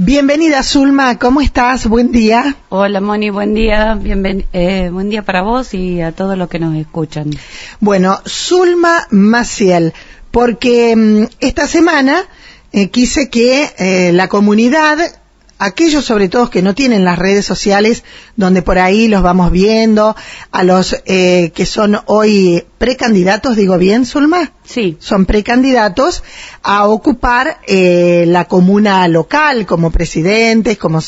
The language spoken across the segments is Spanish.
Bienvenida Zulma, ¿cómo estás? Buen día. Hola Moni, buen día. Bienven eh, buen día para vos y a todos los que nos escuchan. Bueno, Zulma Maciel, porque mm, esta semana eh, quise que eh, la comunidad aquellos sobre todo que no tienen las redes sociales donde por ahí los vamos viendo, a los eh, que son hoy precandidatos, digo bien, Zulma? Sí. Son precandidatos a ocupar eh, la comuna local como presidentes, como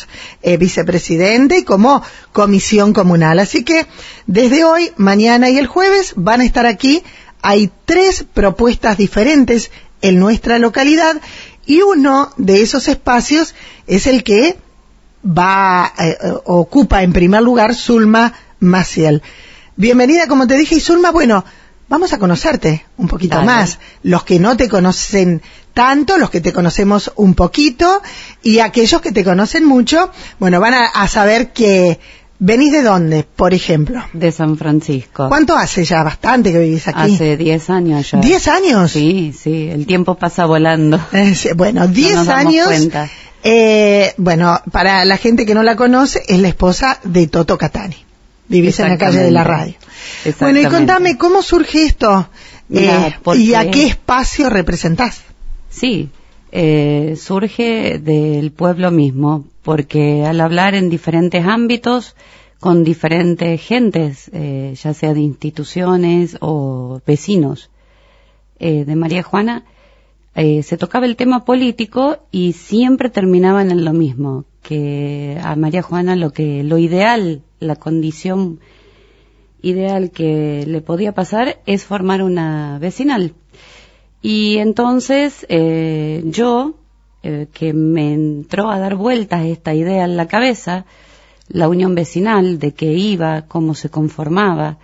eh, vicepresidente y como comisión comunal. Así que desde hoy, mañana y el jueves van a estar aquí. Hay tres propuestas diferentes en nuestra localidad y uno de esos espacios es el que va, eh, ocupa en primer lugar Zulma Maciel. Bienvenida, como te dije, y Zulma, bueno, vamos a conocerte un poquito Dale. más. Los que no te conocen tanto, los que te conocemos un poquito, y aquellos que te conocen mucho, bueno, van a, a saber que venís de dónde, por ejemplo. De San Francisco. ¿Cuánto hace ya? Bastante que vivís aquí. Hace 10 años ya. ¿Diez años? Sí, sí, el tiempo pasa volando. Eh, bueno, 10 nos damos años. cuenta. Eh, bueno, para la gente que no la conoce, es la esposa de Toto Catani. Vivís en la calle de la radio. Bueno, y contame, ¿cómo surge esto? Eh, porque- ¿Y a qué espacio representás? Sí, eh, surge del pueblo mismo, porque al hablar en diferentes ámbitos, con diferentes gentes, eh, ya sea de instituciones o vecinos eh, de María Juana, eh, se tocaba el tema político y siempre terminaban en lo mismo, que a María Juana lo que, lo ideal, la condición ideal que le podía pasar es formar una vecinal. Y entonces eh, yo, eh, que me entró a dar vueltas esta idea en la cabeza, la unión vecinal, de qué iba, cómo se conformaba,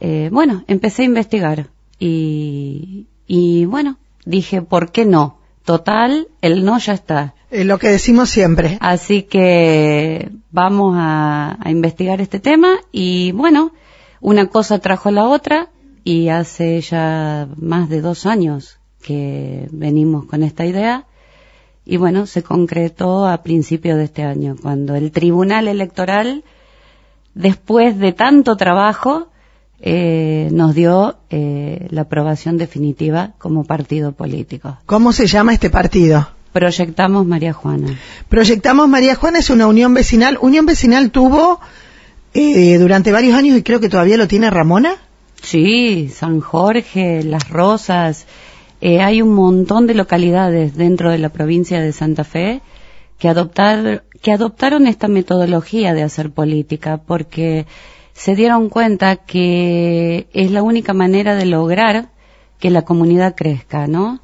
eh, bueno, empecé a investigar y, y bueno, dije, ¿por qué no? Total, el no ya está. Eh, lo que decimos siempre. Así que vamos a, a investigar este tema y bueno, una cosa trajo a la otra y hace ya más de dos años que venimos con esta idea y bueno, se concretó a principios de este año, cuando el Tribunal Electoral, después de tanto trabajo, eh, nos dio eh, la aprobación definitiva como partido político. ¿Cómo se llama este partido? Proyectamos María Juana. Proyectamos María Juana, es una unión vecinal. Unión vecinal tuvo eh, durante varios años y creo que todavía lo tiene Ramona. Sí, San Jorge, Las Rosas. eh, hay un montón de localidades dentro de la provincia de Santa Fe que, adoptar, que adoptaron esta metodología de hacer política porque se dieron cuenta que es la única manera de lograr que la comunidad crezca, ¿no?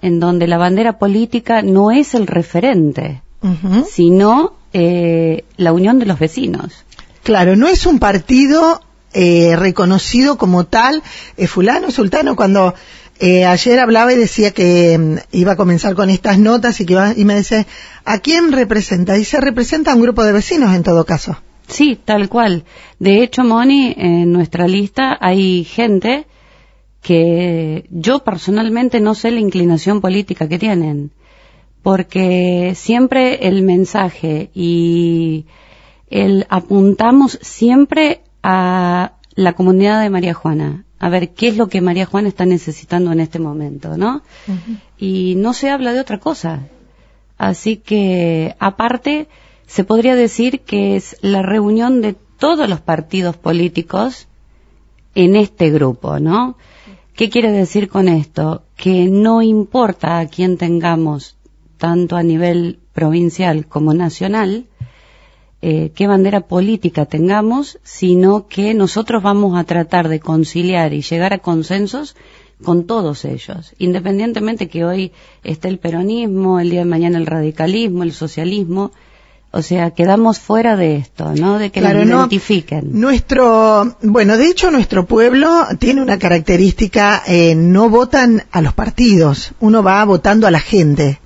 En donde la bandera política no es el referente, sino eh, la unión de los vecinos. Claro, no es un partido eh, reconocido como tal. Eh, fulano, sultano, cuando eh, ayer hablaba y decía que mm, iba a comenzar con estas notas y que iba, y me dice, ¿a quién representa? Y se representa a un grupo de vecinos en todo caso. Sí, tal cual. De hecho, Moni, en nuestra lista hay gente que yo personalmente no sé la inclinación política que tienen, porque siempre el mensaje y el apuntamos siempre a la comunidad de María Juana, a ver qué es lo que María Juana está necesitando en este momento, ¿no? Y no se habla de otra cosa. Así que, aparte, se podría decir que es la reunión de todos los partidos políticos en este grupo, ¿no? ¿Qué quiere decir con esto? Que no importa a quién tengamos, tanto a nivel provincial como nacional, eh, qué bandera política tengamos, sino que nosotros vamos a tratar de conciliar y llegar a consensos con todos ellos, independientemente que hoy esté el peronismo, el día de mañana el radicalismo, el socialismo, o sea, quedamos fuera de esto, ¿no? De que Claro, nos no- identifiquen. Nuestro, bueno, de hecho nuestro pueblo tiene una característica, eh, no votan a los partidos, uno va votando a la gente.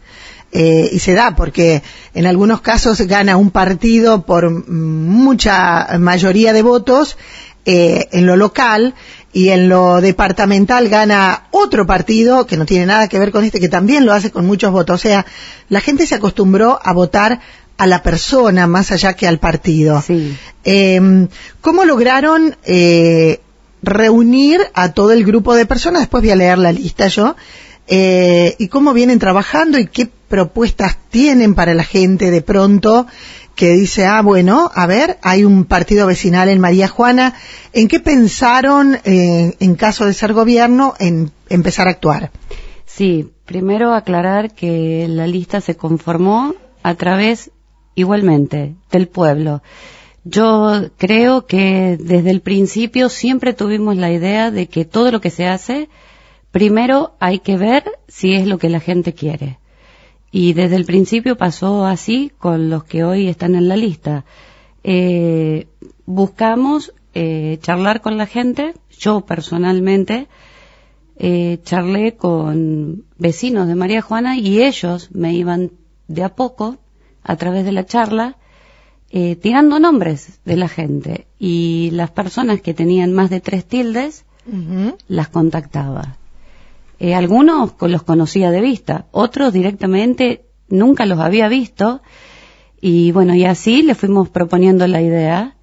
Eh, y se da porque en algunos casos gana un partido por mucha mayoría de votos eh, en lo local y en lo departamental gana otro partido que no tiene nada que ver con este, que también lo hace con muchos votos. O sea, la gente se acostumbró a votar a la persona más allá que al partido. Sí. Eh, ¿Cómo lograron eh, reunir a todo el grupo de personas? Después voy a leer la lista yo. Eh, y cómo vienen trabajando y qué propuestas tienen para la gente de pronto que dice, ah, bueno, a ver, hay un partido vecinal en María Juana. ¿En qué pensaron, eh, en caso de ser gobierno, en empezar a actuar? Sí, primero aclarar que la lista se conformó a través, igualmente, del pueblo. Yo creo que desde el principio siempre tuvimos la idea de que todo lo que se hace, primero hay que ver si es lo que la gente quiere. Y desde el principio pasó así con los que hoy están en la lista. Eh, buscamos eh, charlar con la gente, yo personalmente eh, charlé con vecinos de María Juana y ellos me iban de a poco, a través de la charla, eh, tirando nombres de la gente y las personas que tenían más de tres tildes las contactaba. Eh, algunos los conocía de vista, otros directamente nunca los había visto y bueno, y así le fuimos proponiendo la idea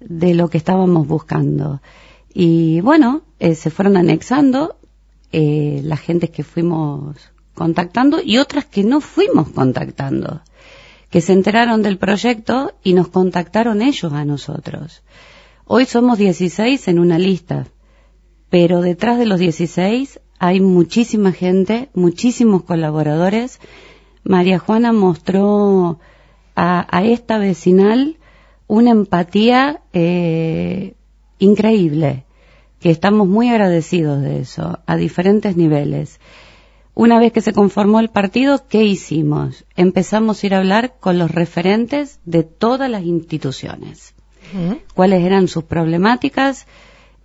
de lo que estábamos buscando. Y bueno, eh, se fueron anexando eh, las gentes que fuimos contactando y otras que no fuimos contactando, que se enteraron del proyecto y nos contactaron ellos a nosotros. Hoy somos 16 en una lista, pero detrás de los 16 hay muchísima gente, muchísimos colaboradores. María Juana mostró a, a esta vecinal una empatía eh, increíble, que estamos muy agradecidos de eso, a diferentes niveles. Una vez que se conformó el partido, ¿qué hicimos? Empezamos a ir a hablar con los referentes de todas las instituciones. ¿Cuáles eran sus problemáticas?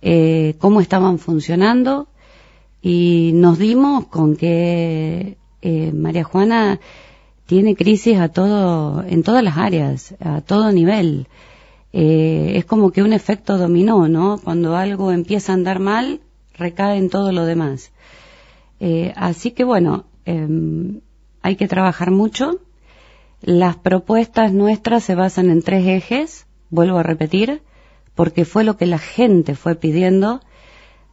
Eh, ¿Cómo estaban funcionando? Y nos dimos con que eh, María Juana tiene crisis a todo, en todas las áreas, a todo nivel. Eh, es como que un efecto dominó, ¿no? Cuando algo empieza a andar mal, recae en todo lo demás. Eh, así que bueno, em, hay que trabajar mucho. Las propuestas nuestras se basan en tres ejes, vuelvo a repetir, porque fue lo que la gente fue pidiendo,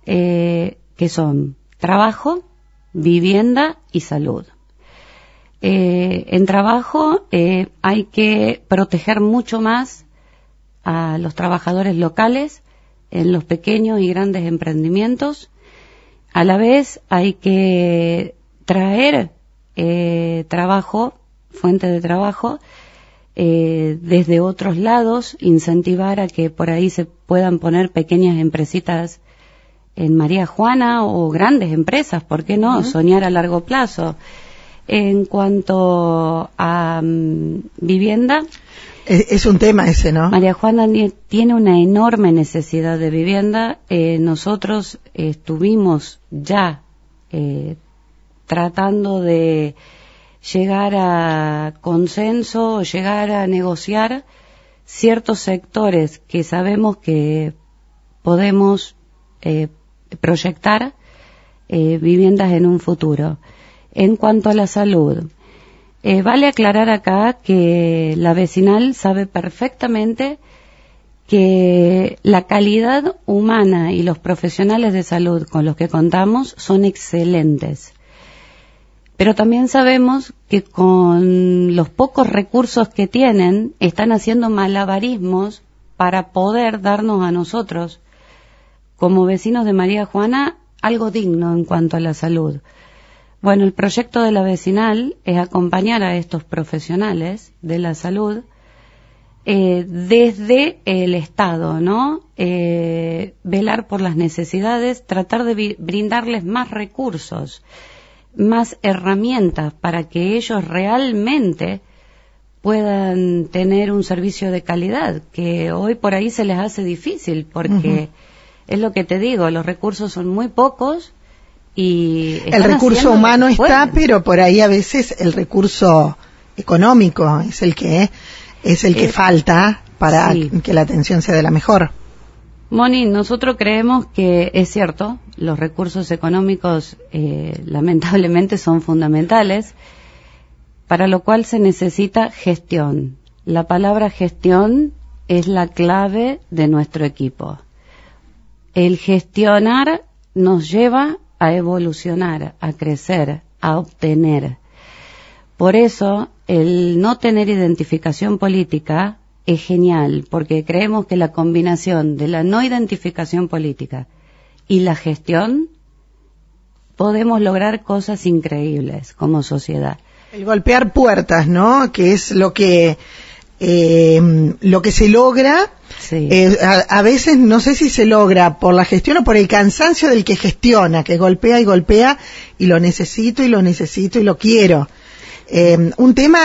que son trabajo, vivienda y salud. Eh, en trabajo eh, hay que proteger mucho más a los trabajadores locales en los pequeños y grandes emprendimientos. A la vez hay que traer eh, trabajo, fuente de trabajo, desde otros lados, incentivar a que por ahí se puedan poner pequeñas empresitas en María Juana o grandes empresas, ¿por qué no? Soñar a largo plazo. En cuanto a mm, vivienda. Es, un tema ese, ¿no? María Juana tiene una enorme necesidad de vivienda. Eh, nosotros estuvimos ya eh, tratando de llegar a consenso, llegar a negociar ciertos sectores que sabemos que podemos eh, proyectar eh, viviendas en un futuro. En cuanto a la salud, eh, vale aclarar acá que la vecinal sabe perfectamente que la calidad humana y los profesionales de salud con los que contamos son excelentes. Pero también sabemos que con los pocos recursos que tienen están haciendo malabarismos para poder darnos a nosotros como vecinos de María Juana algo digno en cuanto a la salud. Bueno, el proyecto de la vecinal es acompañar a estos profesionales de la salud eh, desde el Estado, ¿no? Eh, velar por las necesidades, tratar de brindarles más recursos, más herramientas para que ellos realmente puedan tener un servicio de calidad, que hoy por ahí se les hace difícil porque es lo que te digo, los recursos son muy pocos y... El recurso humano está, pero por ahí a veces el recurso económico es el que es el que falta para que la atención sea de la mejor. Moni, nosotros creemos que es cierto, los recursos económicos eh, lamentablemente son fundamentales, para lo cual se necesita gestión. La palabra gestión es la clave de nuestro equipo. El gestionar nos lleva a evolucionar, a crecer, a obtener. Por eso, el no tener identificación política es genial, porque creemos que la combinación de la no identificación política y la gestión podemos lograr cosas increíbles como sociedad. El golpear puertas, ¿no? Que es lo que eh, lo que se logra, eh, a, veces no sé si se logra por la gestión o por el cansancio del que gestiona, que golpea y golpea y lo necesito y lo necesito y lo quiero. Eh, un tema,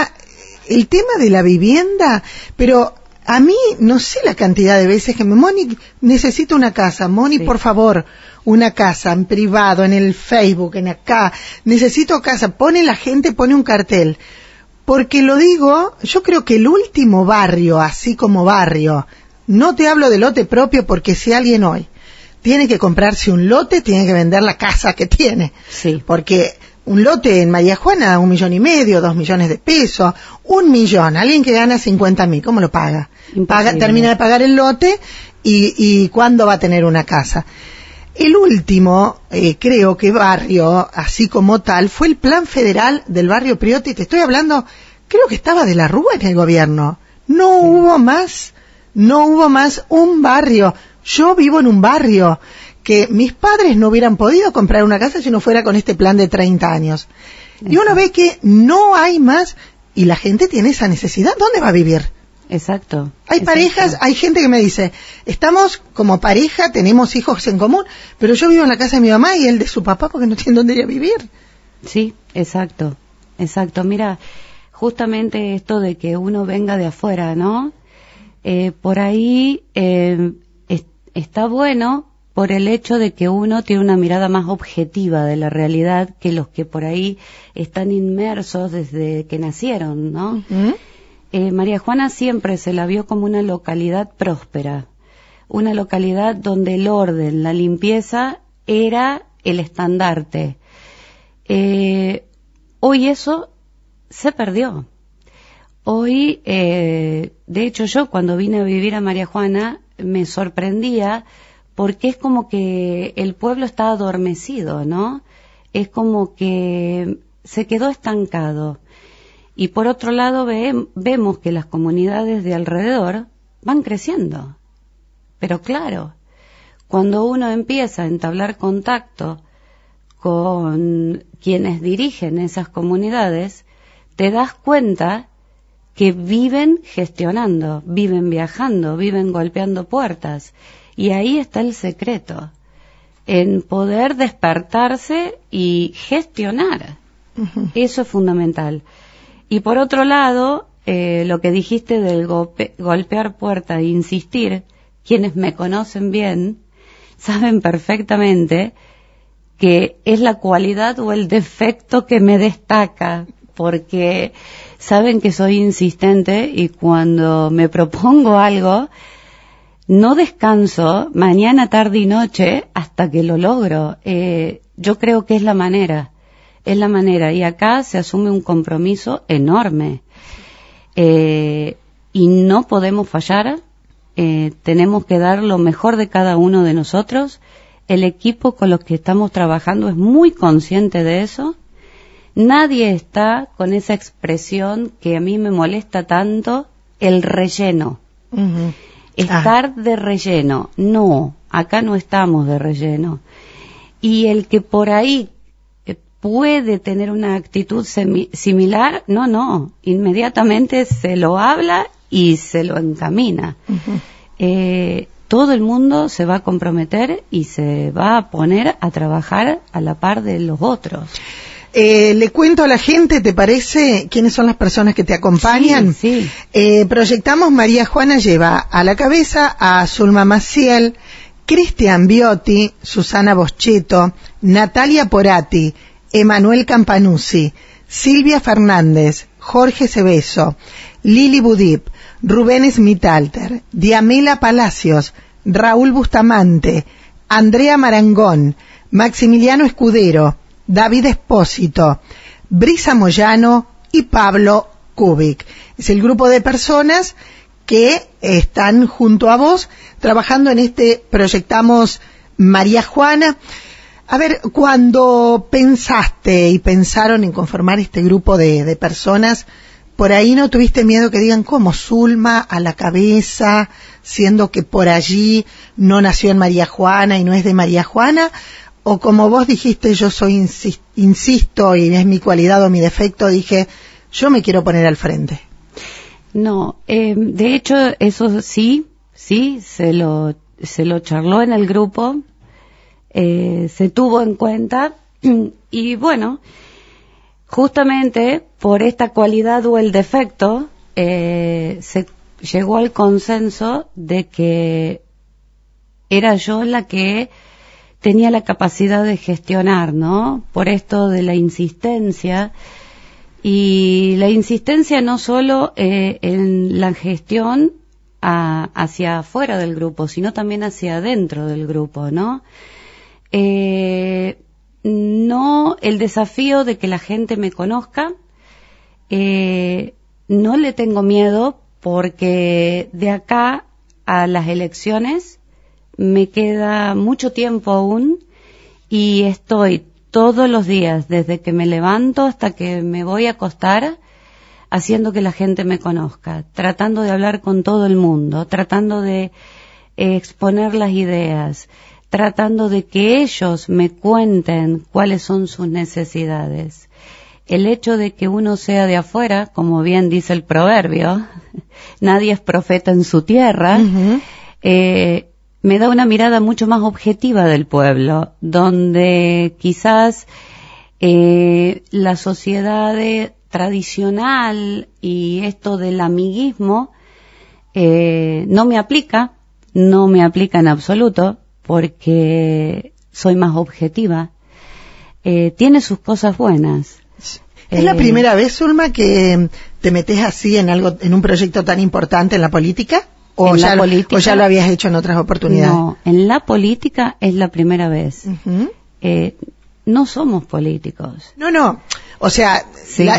el tema de la vivienda, pero a mí no sé la cantidad de veces que me, Moni, necesito una casa, Moni, por favor, una casa en privado, en el Facebook, en acá, necesito casa, pone la gente, pone un cartel. Porque lo digo, yo creo que el último barrio, así como barrio, no te hablo de lote propio porque si alguien hoy tiene que comprarse un lote, tiene que vender la casa que tiene. Sí. Porque un lote en María Juana, un millón y medio, dos millones de pesos, un millón, alguien que gana cincuenta mil, ¿cómo lo paga? paga termina de pagar el lote y, y ¿cuándo va a tener una casa? El último, eh, creo que barrio, así como tal, fue el plan federal del barrio Priotti. Te estoy hablando, creo que estaba de la Rúa en el gobierno. No hubo más, no hubo más un barrio. Yo vivo en un barrio que mis padres no hubieran podido comprar una casa si no fuera con este plan de 30 años. Y uno ve que no hay más y la gente tiene esa necesidad. ¿Dónde va a vivir? Exacto. Hay parejas, hay gente que me dice, estamos como pareja, tenemos hijos en común, pero yo vivo en la casa de mi mamá y él de su papá porque no tiene dónde ir a vivir. Sí, exacto, exacto. Mira, justamente esto de que uno venga de afuera, ¿no? Eh, por ahí eh, está bueno por el hecho de que uno tiene una mirada más objetiva de la realidad que los que por ahí están inmersos desde que nacieron, ¿no? Eh, María Juana siempre se la vio como una localidad próspera, una localidad donde el orden, la limpieza era el estandarte. Eh, hoy eso se perdió. Hoy, eh, de hecho yo cuando vine a vivir a María Juana me sorprendía porque es como que el pueblo está adormecido, ¿no? Es como que se quedó estancado. Y por otro lado vemos que las comunidades de alrededor van creciendo. Pero claro, cuando uno empieza a entablar contacto con quienes dirigen esas comunidades, te das cuenta que viven gestionando, viven viajando, viven golpeando puertas. Y ahí está el secreto, en poder despertarse y gestionar. Eso es fundamental. Y por otro lado, eh, lo que dijiste del golpear puerta e insistir, quienes me conocen bien saben perfectamente que es la cualidad o el defecto que me destaca, porque saben que soy insistente y cuando me propongo algo, no descanso mañana, tarde y noche hasta que lo logro. Eh, yo creo que es la manera es la manera. Y acá se asume un compromiso enorme. Eh, y no podemos fallar. Eh, tenemos que dar lo mejor de cada uno de nosotros. El equipo con los que estamos trabajando es muy consciente de eso. Nadie está con esa expresión que a mí me molesta tanto, el relleno. Estar ah. de relleno. No, acá no estamos de relleno. Y el que por ahí puede tener una actitud similar, no, no, inmediatamente se lo habla y se lo encamina. Eh, todo el mundo se va a comprometer y se va a poner a trabajar a la par de los otros. Eh, le cuento a la gente, ¿te parece quiénes son las personas que te acompañan? Sí, eh, proyectamos María Juana lleva a la cabeza a Zulma Maciel, Cristian Biotti, Susana Boschetto, Natalia Porati, Emanuel Campanuzzi, Silvia Fernández, Jorge Cebeso, Lili Budip, Rubén Smitalter, Diamela Palacios, Raúl Bustamante, Andrea Marangón, Maximiliano Escudero, David Espósito, Brisa Moyano y Pablo Kubik. Es el grupo de personas que están junto a vos trabajando en este Proyectamos María Juana. A ver, cuando pensaste y pensaron en conformar este grupo de, personas, por ahí no tuviste miedo que digan cómo Zulma a la cabeza, siendo que por allí no nació en María Juana y no es de María Juana, o como vos dijiste, yo soy, insisto, y es mi cualidad o mi defecto, dije, yo me quiero poner al frente. No, eh, de hecho, eso sí, sí, se lo, se lo charló en el grupo, eh, se tuvo en cuenta, y bueno, justamente por esta cualidad o el defecto, eh, se llegó al consenso de que era yo la que tenía la capacidad de gestionar, ¿no? Por esto de la insistencia. Y la insistencia no solo eh, en la gestión hacia afuera del grupo, sino también hacia adentro del grupo, ¿no? Eh, no el desafío de que la gente me conozca, eh, no le tengo miedo porque de acá a las elecciones me queda mucho tiempo aún y estoy todos los días, desde que me levanto hasta que me voy a acostar, haciendo que la gente me conozca, tratando de hablar con todo el mundo, tratando de exponer las ideas, tratando de que ellos me cuenten cuáles son sus necesidades. El hecho de que uno sea de afuera, como bien dice el proverbio, nadie es profeta en su tierra, me da una mirada mucho más objetiva del pueblo, donde quizás eh, la sociedad tradicional y esto del amiguismo eh, no me aplica, no me aplica en absoluto, porque soy más objetiva. Eh, tiene sus cosas buenas. ¿Es la primera vez, Zulma, que te metes así en algo, en un proyecto tan importante en la política? O, ya, ya, lo habías hecho en otras oportunidades? No, en la política es la primera vez. Eh, no somos políticos. No, no. O sea,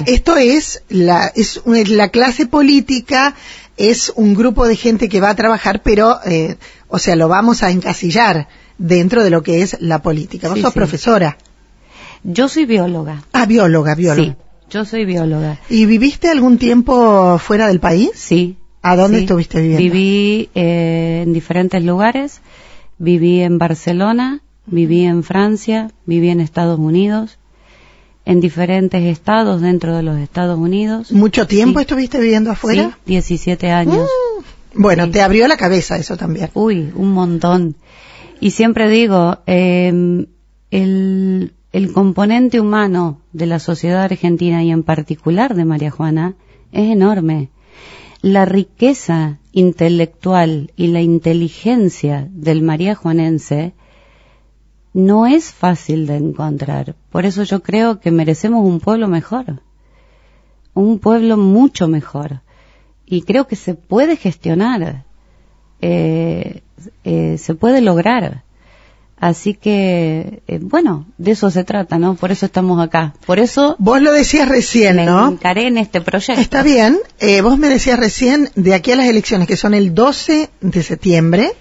esto es la, es la clase política, es un grupo de gente que va a trabajar, pero, eh, o sea, lo vamos a encasillar dentro de lo que es la política. Vos sos profesora. Yo soy bióloga. Ah, bióloga, bióloga. Sí, yo soy bióloga. ¿Y viviste algún tiempo fuera del país? Sí, ¿A dónde estuviste viviendo? Viví eh, en diferentes lugares. Viví en Barcelona, viví en Francia, viví en Estados Unidos, en diferentes estados dentro de los Estados Unidos. ¿Mucho tiempo estuviste viviendo afuera? Sí, 17 años. Mm. bueno, te abrió la cabeza eso también. Uy, un montón. Y siempre digo, eh, el, el componente humano de la sociedad argentina y en particular de María Juana es enorme la riqueza intelectual y la inteligencia del María Juanense no es fácil de encontrar. Por eso yo creo que merecemos un pueblo mejor, un pueblo mucho mejor. Y creo que se puede gestionar, eh, eh, se puede lograr. Así que, eh, bueno, de eso se trata, ¿no? Por eso estamos acá. Por eso... Vos lo decías recién, ¿no? Encaré en este proyecto. Está bien. Eh, vos me decías recién, de aquí a las elecciones, que son el 12 de septiembre,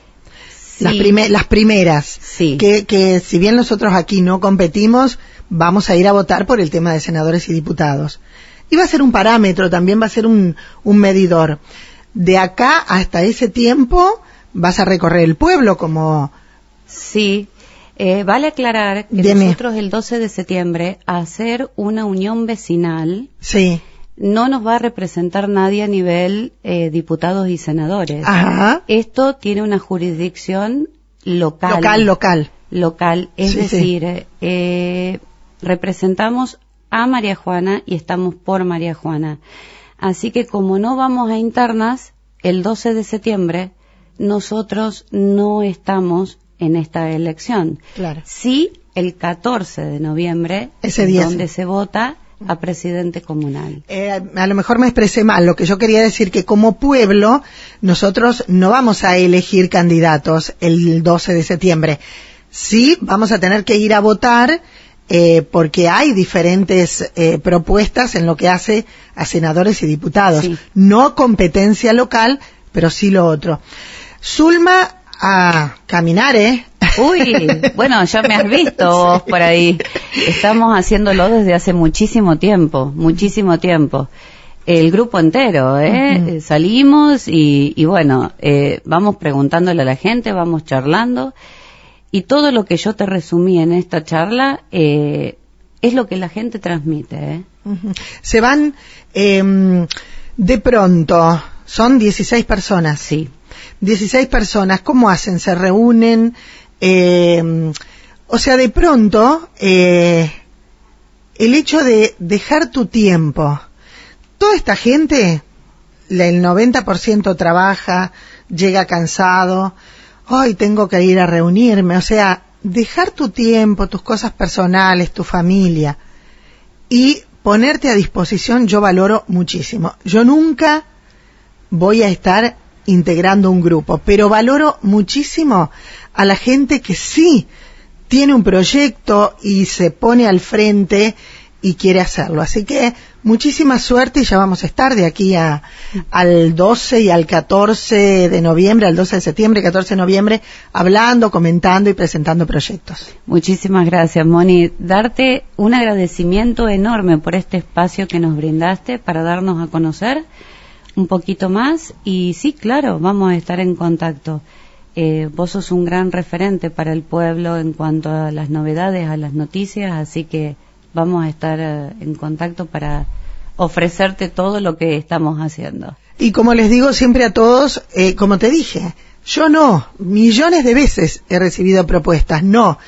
las, las primeras, sí. que, que si bien nosotros aquí no competimos, vamos a ir a votar por el tema de senadores y diputados. Y va a ser un parámetro, también va a ser un, un medidor. De acá hasta ese tiempo vas a recorrer el pueblo como Sí, eh, vale aclarar que nosotros el 12 de septiembre hacer una unión vecinal sí. No nos va a representar nadie a nivel eh, diputados y senadores. Ajá. Esto tiene una jurisdicción local. Local, local. Local, es decir, eh, representamos a María Juana y estamos por María Juana. Así que como no vamos a internas, el 12 de septiembre nosotros no estamos en esta elección. Claro. Sí, el 14 de noviembre, Ese día donde se vota a presidente comunal. Eh, a lo mejor me expresé mal. Lo que yo quería decir que como pueblo nosotros no vamos a elegir candidatos el 12 de septiembre. Sí, vamos a tener que ir a votar eh, porque hay diferentes eh, propuestas en lo que hace a senadores y diputados. No competencia local, pero sí lo otro. Zulma, a caminar, ¿eh? Uy, bueno, ya me has visto vos por ahí. Estamos haciéndolo desde hace muchísimo tiempo, muchísimo tiempo. El grupo entero, ¿eh? Salimos y, y bueno, eh, vamos preguntándole a la gente, vamos charlando y todo lo que yo te resumí en esta charla eh, es lo que la gente transmite. ¿eh? Se van eh, de pronto, son 16 personas. Sí. 16 personas, ¿cómo hacen? Se reúnen. Eh, o sea, de pronto, eh, el hecho de dejar tu tiempo. Toda esta gente, el 90% trabaja, llega cansado, hoy tengo que ir a reunirme, o sea, dejar tu tiempo, tus cosas personales, tu familia y ponerte a disposición yo valoro muchísimo. Yo nunca voy a estar integrando un grupo, pero valoro muchísimo a la gente que sí tiene un proyecto y se pone al frente y quiere hacerlo. Así que muchísima suerte y ya vamos a estar de aquí a, al 12 y al 14 de noviembre, al 12 de septiembre, 14 de noviembre, hablando, comentando y presentando proyectos. Muchísimas gracias, Moni. Darte un agradecimiento enorme por este espacio que nos brindaste para darnos a conocer un poquito más y sí, claro, vamos a estar en contacto. Eh, vos sos un gran referente para el pueblo en cuanto a las novedades, a las noticias, así que vamos a estar eh, en contacto para ofrecerte todo lo que estamos haciendo. Y como les digo siempre a todos, eh, como te dije, yo no, millones de veces he recibido propuestas, no,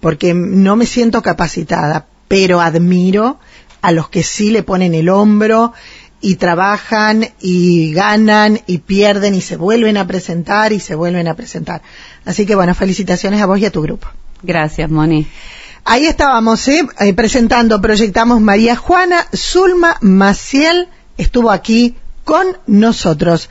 porque no me siento capacitada, pero admiro a los que sí le ponen el hombro y trabajan y ganan y pierden y se vuelven a presentar y se vuelven a presentar. Así que bueno, felicitaciones a vos y a tu grupo. Gracias, Moni. Ahí estábamos, ¿eh? ¿eh? presentando, proyectamos María Juana, Zulma Maciel estuvo aquí con nosotros.